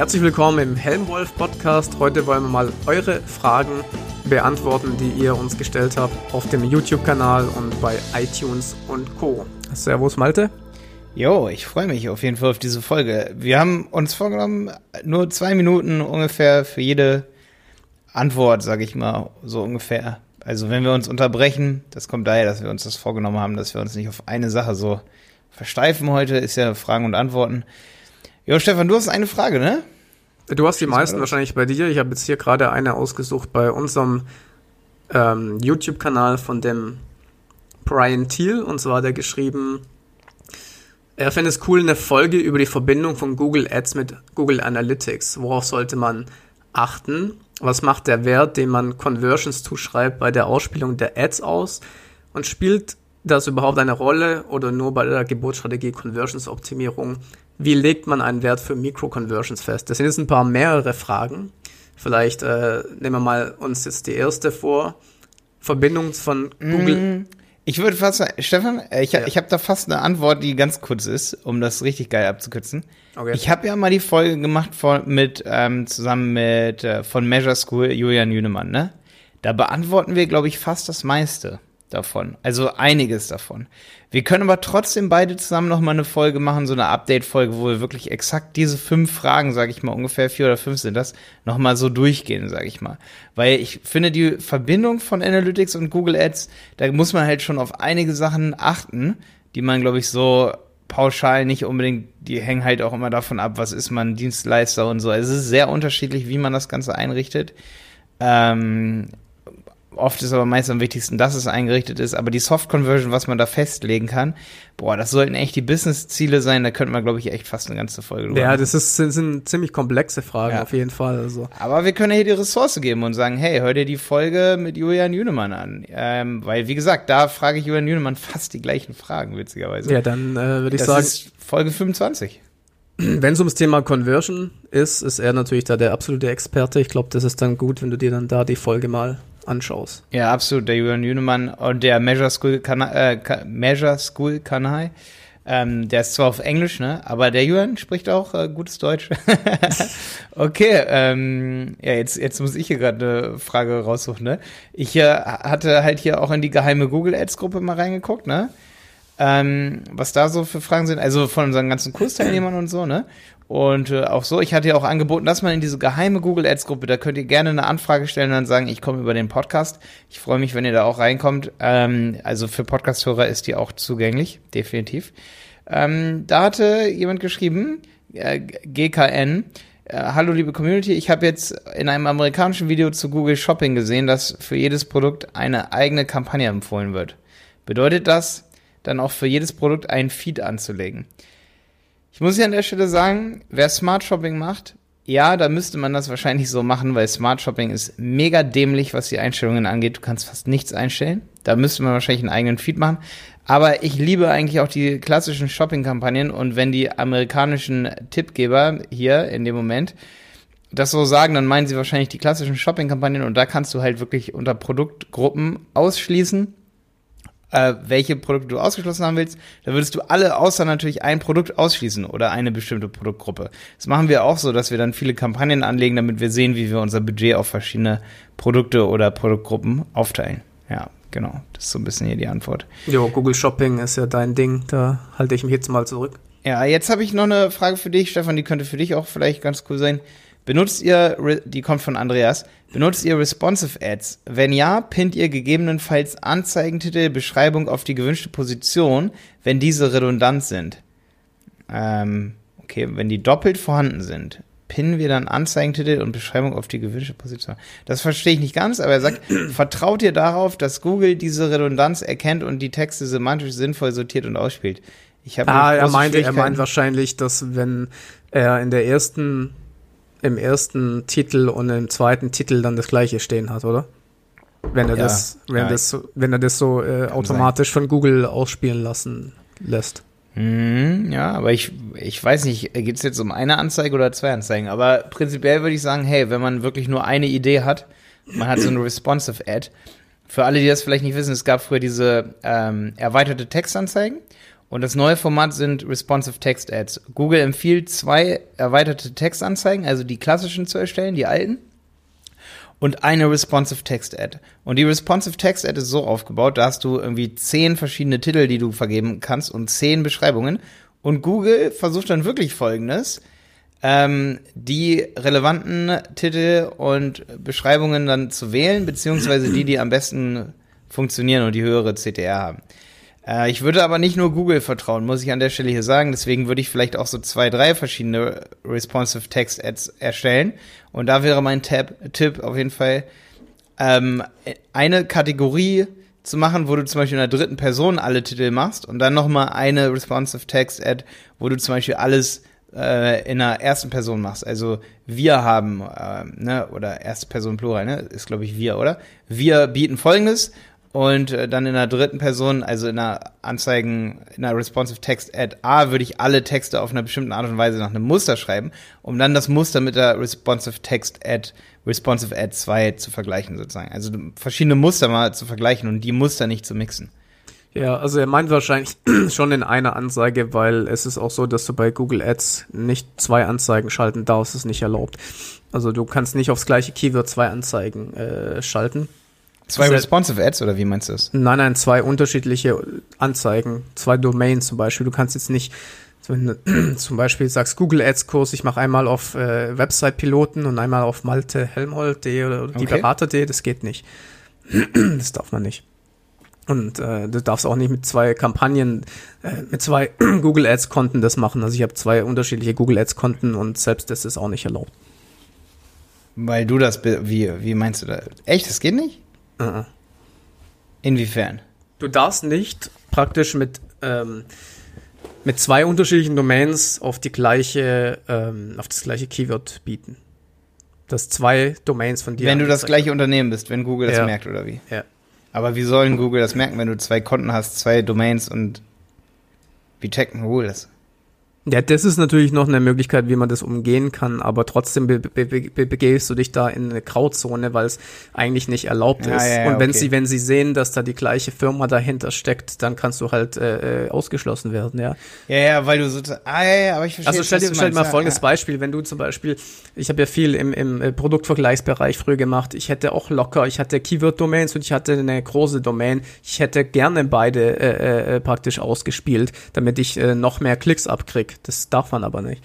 Herzlich willkommen im Helmwolf Podcast. Heute wollen wir mal eure Fragen beantworten, die ihr uns gestellt habt auf dem YouTube-Kanal und bei iTunes und Co. Servus Malte. Jo, ich freue mich auf jeden Fall auf diese Folge. Wir haben uns vorgenommen, nur zwei Minuten ungefähr für jede Antwort, sage ich mal, so ungefähr. Also wenn wir uns unterbrechen, das kommt daher, dass wir uns das vorgenommen haben, dass wir uns nicht auf eine Sache so versteifen heute, ist ja Fragen und Antworten. Jo, Stefan, du hast eine Frage, ne? Du hast die meisten wahrscheinlich bei dir. Ich habe jetzt hier gerade eine ausgesucht bei unserem ähm, YouTube-Kanal von dem Brian Thiel. Und zwar hat er geschrieben, er fände es cool, eine Folge über die Verbindung von Google Ads mit Google Analytics. Worauf sollte man achten? Was macht der Wert, den man Conversions zuschreibt, bei der Ausspielung der Ads aus? Und spielt das überhaupt eine Rolle oder nur bei der Geburtsstrategie Conversions Optimierung? Wie legt man einen Wert für Mikro-Conversions fest? Das sind jetzt ein paar mehrere Fragen. Vielleicht äh, nehmen wir mal uns jetzt die erste vor. Verbindung von Google. Mm, ich würde fast sagen, Stefan, äh, ich, ja. ich habe da fast eine Antwort, die ganz kurz ist, um das richtig geil abzukürzen. Okay. Ich habe ja mal die Folge gemacht von, mit ähm, zusammen mit äh, von Measure School Julian Jünemann, ne? Da beantworten wir, glaube ich, fast das meiste davon. Also einiges davon. Wir können aber trotzdem beide zusammen noch mal eine Folge machen, so eine Update-Folge, wo wir wirklich exakt diese fünf Fragen, sage ich mal, ungefähr vier oder fünf sind das, noch mal so durchgehen, sage ich mal. Weil ich finde, die Verbindung von Analytics und Google Ads, da muss man halt schon auf einige Sachen achten, die man, glaube ich, so pauschal nicht unbedingt, die hängen halt auch immer davon ab, was ist man Dienstleister und so. Also es ist sehr unterschiedlich, wie man das Ganze einrichtet. Ähm, Oft ist aber meist am wichtigsten, dass es eingerichtet ist. Aber die Soft-Conversion, was man da festlegen kann, boah, das sollten echt die Business-Ziele sein. Da könnte man, glaube ich, echt fast eine ganze Folge drüber Ja, das ist, sind ziemlich komplexe Fragen ja. auf jeden Fall. Also. Aber wir können hier die Ressource geben und sagen, hey, hör dir die Folge mit Julian Jünemann an. Ähm, weil, wie gesagt, da frage ich Julian Jünemann fast die gleichen Fragen, witzigerweise. Ja, dann äh, würde ich das sagen. Ist Folge 25. Wenn es ums Thema Conversion ist, ist er natürlich da der absolute Experte. Ich glaube, das ist dann gut, wenn du dir dann da die Folge mal anschaust. Ja, absolut. Der Julian Jünemann und der Measure School, Kana äh, Measure School Kanai. Ähm, der ist zwar auf Englisch, ne? Aber der Julian spricht auch äh, gutes Deutsch. okay, ähm, ja, jetzt, jetzt muss ich hier gerade eine Frage raussuchen, ne? Ich äh, hatte halt hier auch in die geheime Google Ads Gruppe mal reingeguckt, ne? Ähm, was da so für Fragen sind, also von unseren ganzen Kursteilnehmern und so, ne? Und äh, auch so, ich hatte ja auch angeboten, dass man in diese geheime Google Ads Gruppe, da könnt ihr gerne eine Anfrage stellen und dann sagen, ich komme über den Podcast. Ich freue mich, wenn ihr da auch reinkommt. Ähm, also für Podcast-Hörer ist die auch zugänglich, definitiv. Ähm, da hatte jemand geschrieben, äh, GKN, äh, Hallo liebe Community, ich habe jetzt in einem amerikanischen Video zu Google Shopping gesehen, dass für jedes Produkt eine eigene Kampagne empfohlen wird. Bedeutet das, dann auch für jedes Produkt einen Feed anzulegen? Ich muss ja an der Stelle sagen, wer Smart Shopping macht, ja, da müsste man das wahrscheinlich so machen, weil Smart Shopping ist mega dämlich, was die Einstellungen angeht. Du kannst fast nichts einstellen. Da müsste man wahrscheinlich einen eigenen Feed machen. Aber ich liebe eigentlich auch die klassischen Shopping-Kampagnen und wenn die amerikanischen Tippgeber hier in dem Moment das so sagen, dann meinen sie wahrscheinlich die klassischen Shopping-Kampagnen und da kannst du halt wirklich unter Produktgruppen ausschließen äh, welche Produkte du ausgeschlossen haben willst, da würdest du alle außer natürlich ein Produkt ausschließen oder eine bestimmte Produktgruppe. Das machen wir auch so, dass wir dann viele Kampagnen anlegen, damit wir sehen, wie wir unser Budget auf verschiedene Produkte oder Produktgruppen aufteilen. Ja, genau. Das ist so ein bisschen hier die Antwort. Jo, Google Shopping ist ja dein Ding. Da halte ich mich jetzt mal zurück. Ja, jetzt habe ich noch eine Frage für dich, Stefan, die könnte für dich auch vielleicht ganz cool sein. Benutzt ihr, die kommt von Andreas, benutzt ihr Responsive Ads? Wenn ja, pinnt ihr gegebenenfalls Anzeigentitel, Beschreibung auf die gewünschte Position, wenn diese redundant sind. Ähm, okay, wenn die doppelt vorhanden sind, pinnen wir dann Anzeigentitel und Beschreibung auf die gewünschte Position. Das verstehe ich nicht ganz, aber er sagt, vertraut ihr darauf, dass Google diese Redundanz erkennt und die Texte semantisch sinnvoll sortiert und ausspielt? Ich habe ah, er meinte, er meint wahrscheinlich, dass wenn er in der ersten im ersten Titel und im zweiten Titel dann das gleiche stehen hat, oder? Wenn er ja, das, wenn ja, das, wenn er das so äh, automatisch sein. von Google ausspielen lassen lässt. Mhm, ja, aber ich, ich weiß nicht, geht es jetzt um eine Anzeige oder zwei Anzeigen? Aber prinzipiell würde ich sagen, hey, wenn man wirklich nur eine Idee hat, man hat so eine responsive Ad. Für alle, die das vielleicht nicht wissen, es gab früher diese ähm, erweiterte Textanzeigen Und das neue Format sind Responsive Text Ads. Google empfiehlt zwei erweiterte Textanzeigen, also die klassischen zu erstellen, die alten. Und eine Responsive Text Ad. Und die Responsive Text Ad ist so aufgebaut, da hast du irgendwie zehn verschiedene Titel, die du vergeben kannst und zehn Beschreibungen. Und Google versucht dann wirklich Folgendes ähm, die relevanten Titel und Beschreibungen dann zu wählen, beziehungsweise die, die am besten funktionieren und die höhere CTR haben. Äh, ich würde aber nicht nur Google vertrauen, muss ich an der Stelle hier sagen. Deswegen würde ich vielleicht auch so zwei, drei verschiedene Responsive Text Ads erstellen. Und da wäre mein Tab Tipp auf jeden Fall, ähm, eine Kategorie zu machen, wo du zum Beispiel in der dritten Person alle Titel machst und dann nochmal eine Responsive Text Ad, wo du zum Beispiel alles äh, in der ersten Person machst. Also wir haben, äh, ne, oder erste Person Plural, ne, ist glaube ich wir, oder? Wir bieten folgendes und äh, dann in der dritten Person, also in der Anzeigen, in der Responsive Text Ad A, würde ich alle Texte auf einer bestimmten Art und Weise nach einem Muster schreiben, um dann das Muster mit der Responsive Text Ad Responsive Ad 2 zu vergleichen sozusagen. Also verschiedene Muster mal zu vergleichen und die Muster nicht zu mixen. Ja, also er meint wahrscheinlich schon in einer Anzeige, weil es ist auch so, dass du bei Google Ads nicht zwei Anzeigen schalten darfst, ist nicht erlaubt. Also du kannst nicht aufs gleiche Keyword zwei Anzeigen äh, schalten. Zwei responsive Ads oder wie meinst du das? Nein, nein, zwei unterschiedliche Anzeigen, zwei Domains zum Beispiel. Du kannst jetzt nicht zum Beispiel sagst Google Ads Kurs, ich mache einmal auf äh, Website Piloten und einmal auf Malte Helmholt.de oder die okay. Berater.de, das geht nicht. das darf man nicht. Und äh, du darfst auch nicht mit zwei Kampagnen, äh, mit zwei Google Ads Konten das machen. Also ich habe zwei unterschiedliche Google Ads Konten und selbst das ist auch nicht erlaubt. Weil du das, wie, wie meinst du das? Echt, das geht nicht? Uh -uh. Inwiefern? Du darfst nicht praktisch mit, ähm, mit zwei unterschiedlichen Domains auf die gleiche, ähm, auf das gleiche Keyword bieten. Dass zwei Domains von dir. Wenn du das gleiche Unternehmen bist, wenn Google das ja. merkt, oder wie? Ja. Aber wie sollen Google das merken, wenn du zwei Konten hast, zwei Domains und wie checken Google das? Ja, das ist natürlich noch eine Möglichkeit, wie man das umgehen kann, aber trotzdem be be be begehst du dich da in eine Grauzone, weil es eigentlich nicht erlaubt ja, ist. Ja, ja, und wenn okay. sie, wenn sie sehen, dass da die gleiche Firma dahinter steckt, dann kannst du halt äh, äh ausgeschlossen werden, ja. Ja, ja, weil du so, ah, ja, aber ich verstehe. Also stell dir, stell dir mal folgendes Beispiel, wenn du zum Beispiel, ich habe ja viel im, im äh, Produktvergleichsbereich früher gemacht, ich hätte auch locker, ich hatte Keyword-Domains und ich hatte eine große Domain, ich hätte gerne beide äh, äh, praktisch ausgespielt, damit ich äh, noch mehr Klicks abkriege. Das darf man aber nicht.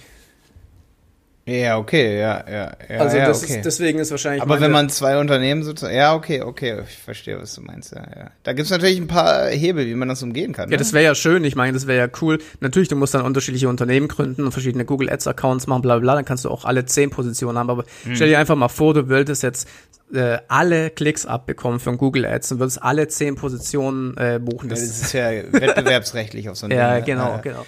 Ja, okay, ja, ja. ja also ja, okay. ist, deswegen ist wahrscheinlich. Aber wenn man zwei Unternehmen sozusagen. Ja, okay, okay, ich verstehe, was du meinst. Ja, ja. Da gibt's natürlich ein paar Hebel, wie man das umgehen kann. Ja, ne? das wäre ja schön. Ich meine, das wäre ja cool. Natürlich, du musst dann unterschiedliche Unternehmen gründen und verschiedene Google Ads Accounts machen, bla bla. Dann kannst du auch alle zehn Positionen haben. Aber hm. stell dir einfach mal vor, du würdest jetzt äh, alle Klicks abbekommen von Google Ads und würdest alle zehn Positionen äh, buchen. Das, ja, das ist ja wettbewerbsrechtlich auf so einem Ja, Ding, ne? genau, genau.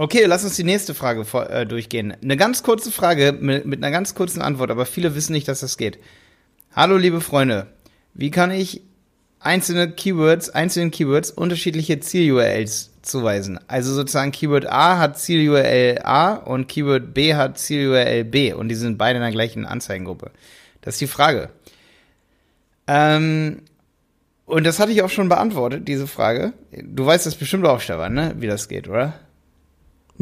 Okay, lass uns die nächste Frage vor, äh, durchgehen. Eine ganz kurze Frage mit, mit einer ganz kurzen Antwort, aber viele wissen nicht, dass das geht. Hallo, liebe Freunde. Wie kann ich einzelne Keywords, einzelnen Keywords unterschiedliche Ziel-URLs zuweisen? Also sozusagen Keyword A hat Ziel-URL A und Keyword B hat Ziel-URL B und die sind beide in der gleichen Anzeigengruppe. Das ist die Frage. Ähm, und das hatte ich auch schon beantwortet, diese Frage. Du weißt das bestimmt auch, Stefan, ne? Wie das geht, oder?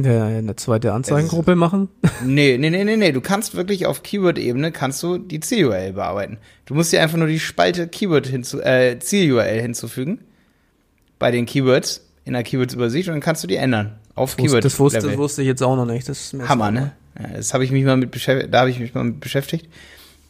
Ja, eine zweite Anzeigengruppe machen? Nee, nee, nee, nee, nee. Du kannst wirklich auf Keyword-Ebene kannst du die Ziel-URL bearbeiten. Du musst dir einfach nur die Spalte Keyword hinzu, äh, Ziel-URL hinzufügen. Bei den Keywords in der Keywords-Übersicht und dann kannst du die ändern. Auf das Keyword. Das wusste, wusste ich jetzt auch noch nicht. Das ist Hammer, ne? Ja, das habe ich mich mal mit beschäftigt, da habe ich mich mal mit beschäftigt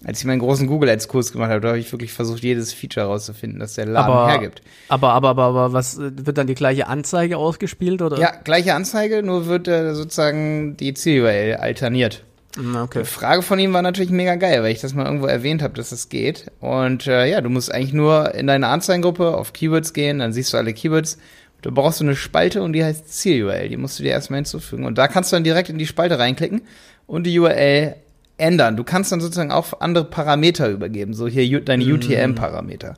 als ich meinen großen Google Ads Kurs gemacht habe, da habe ich wirklich versucht, jedes Feature rauszufinden, das der Laden aber, hergibt. Aber, aber, aber, aber, was wird dann die gleiche Anzeige ausgespielt oder? Ja, gleiche Anzeige, nur wird äh, sozusagen die Ziel-URL alterniert. Hm, okay. Die Frage von ihm war natürlich mega geil, weil ich das mal irgendwo erwähnt habe, dass das geht. Und äh, ja, du musst eigentlich nur in deine Anzeigengruppe auf Keywords gehen, dann siehst du alle Keywords. Du brauchst so eine Spalte und die heißt Ziel-URL. Die musst du dir erstmal hinzufügen. Und da kannst du dann direkt in die Spalte reinklicken und die URL ändern. Du kannst dann sozusagen auch andere Parameter übergeben, so hier deine mm. UTM-Parameter.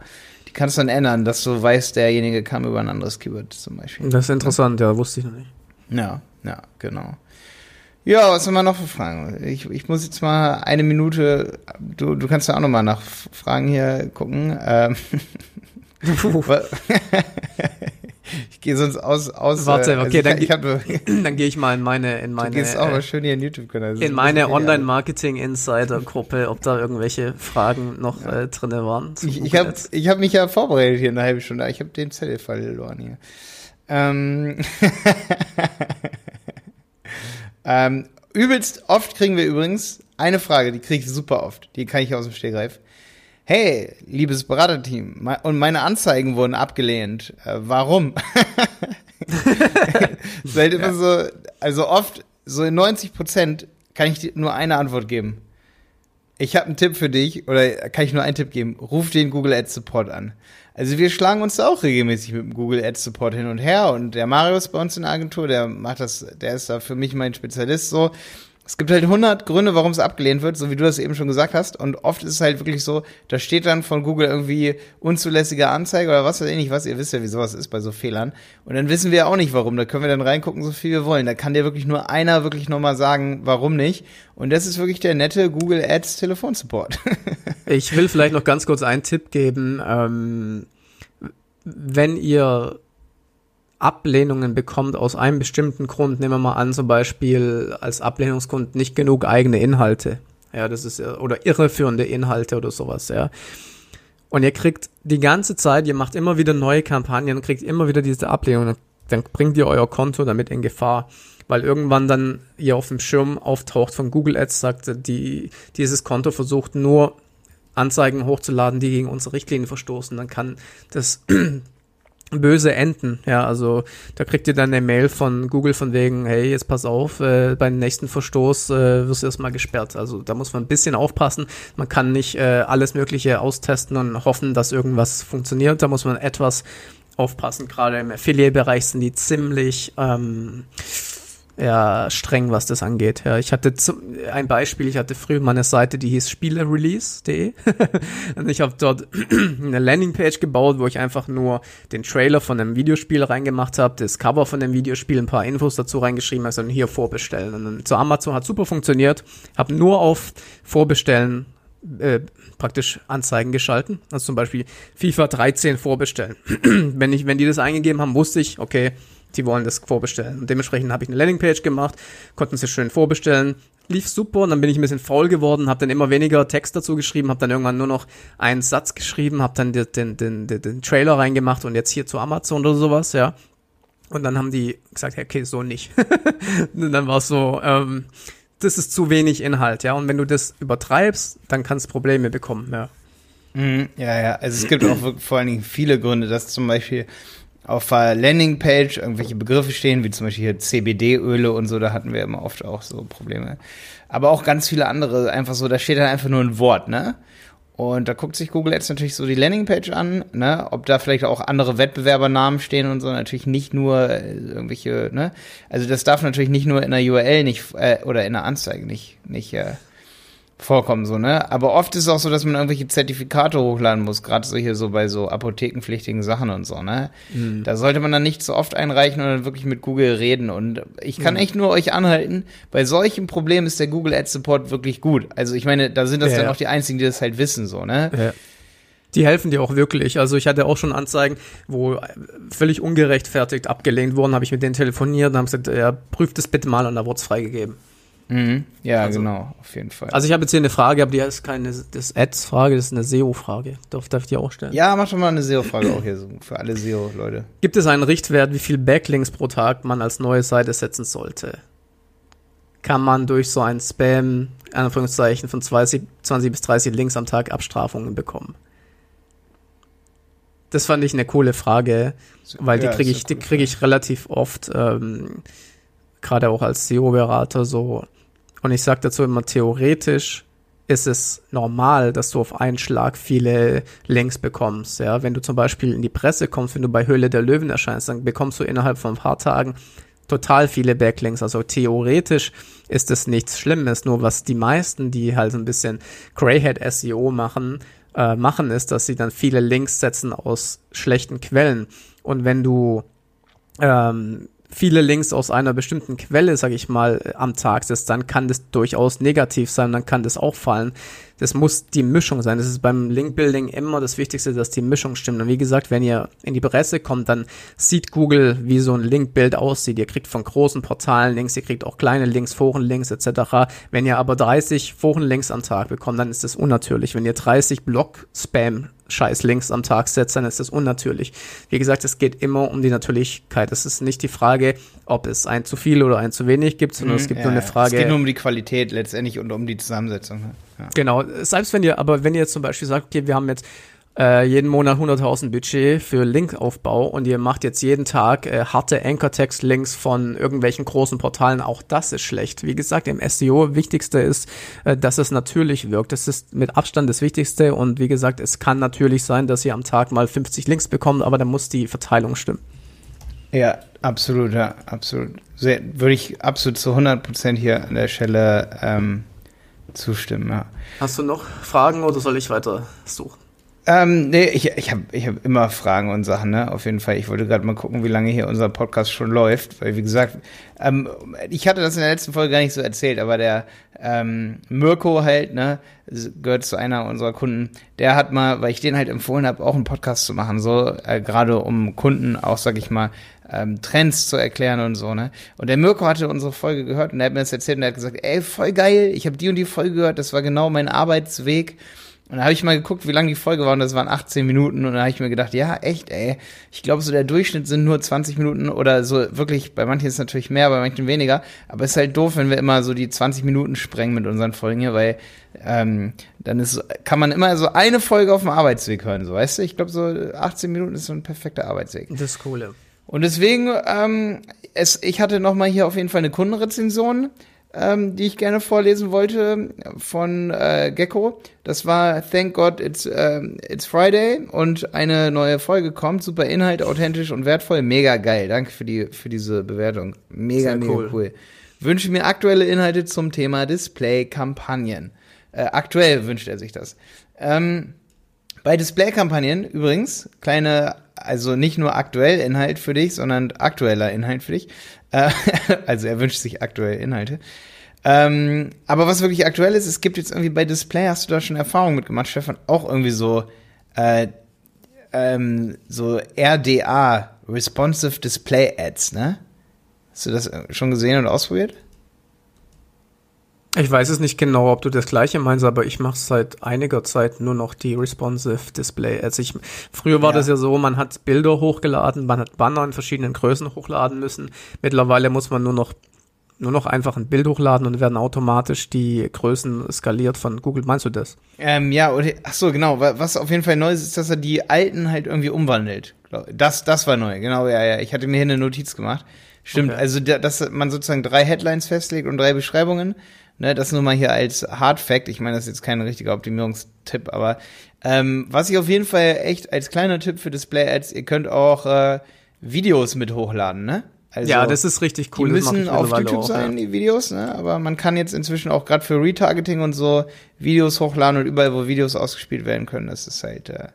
Die kannst du dann ändern, dass du weißt, derjenige kam über ein anderes Keyword zum Beispiel. Das ist interessant, ja, wusste ich noch nicht. Ja, ja, genau. Ja, was haben wir noch für Fragen? Ich, ich muss jetzt mal eine Minute, du, du kannst ja auch noch mal nach Fragen hier gucken. Ähm, gehe sonst aus, aus. Warte, äh, okay, also dann, ich, dann gehe ich mal in meine, in meine. Du gehst auch mal schön hier in YouTube-Kanal. In meine Online-Marketing-Insider-Gruppe, ob da irgendwelche Fragen noch ja. äh, drinne waren. Ich, ich habe ich hab mich ja vorbereitet hier eine halbe Stunde. Ich habe den Zettel verloren hier. Ähm, ähm, übelst oft kriegen wir übrigens eine Frage, die kriege ich super oft. Die kann ich aus dem Stegreif hey, liebes Beraterteam, und meine Anzeigen wurden abgelehnt. Äh, warum? Seid immer ja. so, also oft, so in 90 Prozent kann ich dir nur eine Antwort geben. Ich habe einen Tipp für dich, oder kann ich nur einen Tipp geben? Ruf den Google Ads Support an. Also wir schlagen uns da auch regelmäßig mit dem Google Ads Support hin und her und der Marius bei uns in der Agentur, der macht das, der ist da für mich mein Spezialist so. Es gibt halt 100 Gründe, warum es abgelehnt wird, so wie du das eben schon gesagt hast. Und oft ist es halt wirklich so, da steht dann von Google irgendwie unzulässige Anzeige oder was weiß ich nicht was. Ihr wisst ja, wie sowas ist bei so Fehlern. Und dann wissen wir auch nicht, warum. Da können wir dann reingucken, so viel wir wollen. Da kann dir wirklich nur einer wirklich nochmal sagen, warum nicht. Und das ist wirklich der nette Google Ads Telefonsupport. ich will vielleicht noch ganz kurz einen Tipp geben. Ähm, wenn ihr Ablehnungen bekommt aus einem bestimmten Grund, nehmen wir mal an, zum Beispiel als Ablehnungsgrund nicht genug eigene Inhalte. Ja, das ist, oder irreführende Inhalte oder sowas, ja. Und ihr kriegt die ganze Zeit, ihr macht immer wieder neue Kampagnen, kriegt immer wieder diese Ablehnungen, dann bringt ihr euer Konto damit in Gefahr. Weil irgendwann dann ihr auf dem Schirm auftaucht von Google Ads, sagt, die, dieses Konto versucht nur Anzeigen hochzuladen, die gegen unsere Richtlinien verstoßen. Dann kann das böse enden. Ja, also da kriegt ihr dann eine Mail von Google von wegen, hey, jetzt pass auf, äh, beim nächsten Verstoß äh, wirst du erstmal gesperrt. Also da muss man ein bisschen aufpassen. Man kann nicht äh, alles Mögliche austesten und hoffen, dass irgendwas funktioniert. Da muss man etwas aufpassen. Gerade im Affiliate-Bereich sind die ziemlich ähm, ja, streng, was das angeht. Ja, ich hatte zum, ein Beispiel, ich hatte früher mal eine Seite, die hieß spielerrelease.de und ich habe dort eine Landingpage gebaut, wo ich einfach nur den Trailer von einem Videospiel reingemacht habe, das Cover von dem Videospiel, ein paar Infos dazu reingeschrieben, also hier vorbestellen. Und dann zu Amazon hat super funktioniert, habe nur auf Vorbestellen äh, praktisch Anzeigen geschalten. Also zum Beispiel FIFA 13 vorbestellen. wenn ich, wenn die das eingegeben haben, wusste ich, okay, die wollen das vorbestellen. Und dementsprechend habe ich eine Landingpage gemacht, konnten sie schön vorbestellen, lief super und dann bin ich ein bisschen faul geworden, habe dann immer weniger Text dazu geschrieben, habe dann irgendwann nur noch einen Satz geschrieben, habe dann den, den, den, den, Trailer reingemacht und jetzt hier zu Amazon oder sowas, ja. Und dann haben die gesagt, okay, so nicht. und dann war es so, ähm, das ist zu wenig Inhalt, ja. Und wenn du das übertreibst, dann kannst du Probleme bekommen, ja. Mhm, ja, ja. Also es gibt auch vor allen Dingen viele Gründe, dass zum Beispiel auf der Landingpage irgendwelche Begriffe stehen, wie zum Beispiel hier CBD-Öle und so, da hatten wir immer oft auch so Probleme. Aber auch ganz viele andere, einfach so, da steht dann einfach nur ein Wort, ne? Und da guckt sich Google jetzt natürlich so die Landingpage an, ne? Ob da vielleicht auch andere Wettbewerbernamen stehen und so, natürlich nicht nur äh, irgendwelche, ne? Also das darf natürlich nicht nur in der URL nicht, äh, oder in der Anzeige nicht, nicht, äh, vorkommen, so, ne? Aber oft ist es auch so, dass man irgendwelche Zertifikate hochladen muss, gerade so hier so bei so apothekenpflichtigen Sachen und so, ne? Mhm. Da sollte man dann nicht so oft einreichen und dann wirklich mit Google reden. Und ich kann mhm. echt nur euch anhalten, bei solchen Problemen ist der Google Ads Support wirklich gut. Also ich meine, da sind das ja, dann ja. auch die einzigen, die das halt wissen, so, ne? Ja. Die helfen dir auch wirklich. Also ich hatte auch schon Anzeigen, wo völlig ungerechtfertigt abgelehnt wurden, habe ich mit denen telefoniert und haben gesagt, ja, prüft es bitte mal und da wurde es freigegeben. Mhm. Ja, also, genau, auf jeden Fall. Also ich habe jetzt hier eine Frage, aber die ist keine das Ads-Frage, das ist eine SEO-Frage. Darf, darf ich die auch stellen? Ja, mach doch mal eine SEO-Frage auch hier so für alle SEO-Leute. Gibt es einen Richtwert, wie viel Backlinks pro Tag man als neue Seite setzen sollte? Kann man durch so ein Spam, Anführungszeichen, von 20, 20 bis 30 Links am Tag Abstrafungen bekommen? Das fand ich eine coole Frage, weil ja, die kriege ich, die kriege ich relativ oft, ähm, gerade auch als SEO-Berater so und ich sage dazu immer, theoretisch ist es normal, dass du auf einen Schlag viele Links bekommst. Ja, wenn du zum Beispiel in die Presse kommst, wenn du bei Höhle der Löwen erscheinst, dann bekommst du innerhalb von ein paar Tagen total viele Backlinks. Also theoretisch ist es nichts Schlimmes. Nur was die meisten, die halt so ein bisschen Greyhead SEO machen, äh, machen ist, dass sie dann viele Links setzen aus schlechten Quellen. Und wenn du ähm, viele Links aus einer bestimmten Quelle, sage ich mal, am Tag ist, dann kann das durchaus negativ sein, dann kann das auch fallen. Das muss die Mischung sein. Das ist beim Link-Building immer das Wichtigste, dass die Mischung stimmt. Und wie gesagt, wenn ihr in die Presse kommt, dann sieht Google, wie so ein Link-Build aussieht. Ihr kriegt von großen Portalen Links, ihr kriegt auch kleine Links, Forenlinks etc. Wenn ihr aber 30 Forenlinks am Tag bekommt, dann ist das unnatürlich. Wenn ihr 30 Blog-Spam scheiß Links am Tag setzt, dann ist das unnatürlich. Wie gesagt, es geht immer um die Natürlichkeit. Es ist nicht die Frage, ob es ein zu viel oder ein zu wenig gibt, sondern mhm, es gibt ja, nur eine Frage. Es geht nur um die Qualität letztendlich und um die Zusammensetzung. Ja. Genau. Selbst wenn ihr, aber wenn ihr jetzt zum Beispiel sagt, okay, wir haben jetzt äh, jeden Monat 100.000 Budget für Linkaufbau und ihr macht jetzt jeden Tag äh, harte Anchor-Text-Links von irgendwelchen großen Portalen, auch das ist schlecht. Wie gesagt, im SEO wichtigste ist, äh, dass es natürlich wirkt. Das ist mit Abstand das Wichtigste und wie gesagt, es kann natürlich sein, dass ihr am Tag mal 50 Links bekommt, aber dann muss die Verteilung stimmen. Ja, absolut, ja, absolut. Sehr, würde ich absolut zu 100% hier an der Stelle ähm, zustimmen, ja. Hast du noch Fragen oder soll ich weiter suchen? Ähm, nee, ich, ich habe ich hab immer Fragen und Sachen, ne? Auf jeden Fall. Ich wollte gerade mal gucken, wie lange hier unser Podcast schon läuft. Weil, wie gesagt, ähm, ich hatte das in der letzten Folge gar nicht so erzählt, aber der ähm, Mirko halt, ne, gehört zu einer unserer Kunden, der hat mal, weil ich den halt empfohlen habe, auch einen Podcast zu machen, so äh, gerade um Kunden auch, sag ich mal, ähm, Trends zu erklären und so, ne? Und der Mirko hatte unsere Folge gehört und er hat mir das erzählt und er hat gesagt, ey, voll geil, ich habe die und die Folge gehört, das war genau mein Arbeitsweg. Und da habe ich mal geguckt, wie lang die Folge war und das waren 18 Minuten und da habe ich mir gedacht, ja, echt, ey. Ich glaube, so der Durchschnitt sind nur 20 Minuten oder so wirklich, bei manchen ist es natürlich mehr, bei manchen weniger, aber es ist halt doof, wenn wir immer so die 20 Minuten sprengen mit unseren Folgen hier, weil ähm, dann ist, kann man immer so eine Folge auf dem Arbeitsweg hören, so weißt du? Ich glaube, so 18 Minuten ist so ein perfekter Arbeitsweg. Das ist cool. Und deswegen, ähm, es, ich hatte noch mal hier auf jeden Fall eine Kundenrezension ähm, die ich gerne vorlesen wollte von äh, Gecko. Das war Thank God It's, äh, It's Friday und eine neue Folge kommt. Super Inhalt, authentisch und wertvoll. Mega geil. Danke für, die, für diese Bewertung. Mega, Sehr mega cool. cool. Wünsche mir aktuelle Inhalte zum Thema Display-Kampagnen. Äh, aktuell wünscht er sich das. Ähm, bei Display-Kampagnen übrigens, kleine, also nicht nur aktuell Inhalt für dich, sondern aktueller Inhalt für dich. Äh, also er wünscht sich aktuelle Inhalte. Ähm, aber was wirklich aktuell ist, es gibt jetzt irgendwie bei Display, hast du da schon Erfahrung mitgemacht, Stefan, auch irgendwie so, äh, ähm, so RDA, Responsive Display Ads, ne? Hast du das schon gesehen und ausprobiert? Ich weiß es nicht genau, ob du das gleiche meinst, aber ich mache seit einiger Zeit nur noch die Responsive Display. Also ich, früher war ja. das ja so, man hat Bilder hochgeladen, man hat Banner in verschiedenen Größen hochladen müssen. Mittlerweile muss man nur noch nur noch einfach ein Bild hochladen und werden automatisch die Größen skaliert von Google. Meinst du das? Ähm, ja, oder, ach so, genau. Was auf jeden Fall neu ist, ist, dass er die alten halt irgendwie umwandelt. Das, das war neu, genau, ja, ja. Ich hatte mir hier eine Notiz gemacht. Stimmt, okay. also dass man sozusagen drei Headlines festlegt und drei Beschreibungen Ne, das nur mal hier als Hard Fact. Ich meine, das ist jetzt kein richtiger Optimierungstipp, aber ähm, was ich auf jeden Fall echt als kleiner Tipp für Display-Ads, ihr könnt auch äh, Videos mit hochladen, ne? Also, ja, das ist richtig cool. Die müssen auf YouTube auch, sein, ja. die Videos, ne? aber man kann jetzt inzwischen auch gerade für Retargeting und so Videos hochladen und überall, wo Videos ausgespielt werden können. Das ist halt äh,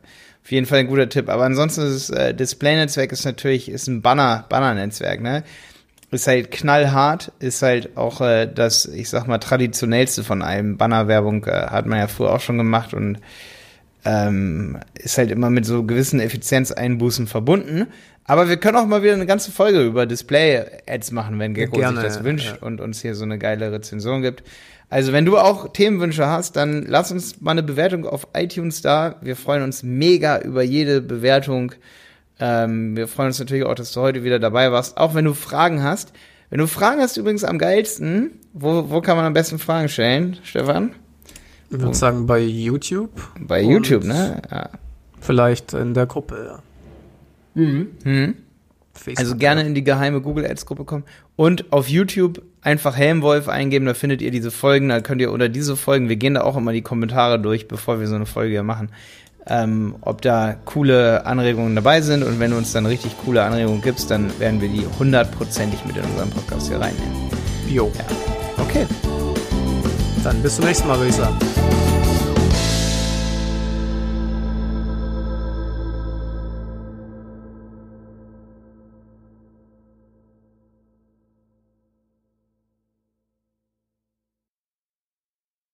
auf jeden Fall ein guter Tipp. Aber ansonsten ist das äh, Display-Netzwerk ist natürlich ist ein Banner Banner-Netzwerk, ne? Ist halt knallhart, ist halt auch äh, das, ich sag mal, traditionellste von einem. Bannerwerbung äh, hat man ja früher auch schon gemacht und ähm, ist halt immer mit so gewissen Effizienzeinbußen verbunden. Aber wir können auch mal wieder eine ganze Folge über Display-Ads machen, wenn Gecko Gerne, sich das wünscht ja. und uns hier so eine geile Rezension gibt. Also, wenn du auch Themenwünsche hast, dann lass uns mal eine Bewertung auf iTunes da. Wir freuen uns mega über jede Bewertung. Ähm, wir freuen uns natürlich auch, dass du heute wieder dabei warst. Auch wenn du Fragen hast. Wenn du Fragen hast, übrigens am geilsten, wo, wo kann man am besten Fragen stellen, Stefan? Ich würde sagen bei YouTube. Bei YouTube, ne? Ja. Vielleicht in der Gruppe, ja. Mhm. Mhm. Facebook, also gerne in die geheime Google Ads Gruppe kommen und auf YouTube einfach Helmwolf eingeben, da findet ihr diese Folgen, da könnt ihr oder diese Folgen, wir gehen da auch immer die Kommentare durch, bevor wir so eine Folge hier machen ähm, ob da coole Anregungen dabei sind. Und wenn du uns dann richtig coole Anregungen gibst, dann werden wir die hundertprozentig mit in unseren Podcast hier reinnehmen. Jo. Ja. Okay. Dann bis zum nächsten Mal, würde ich sagen.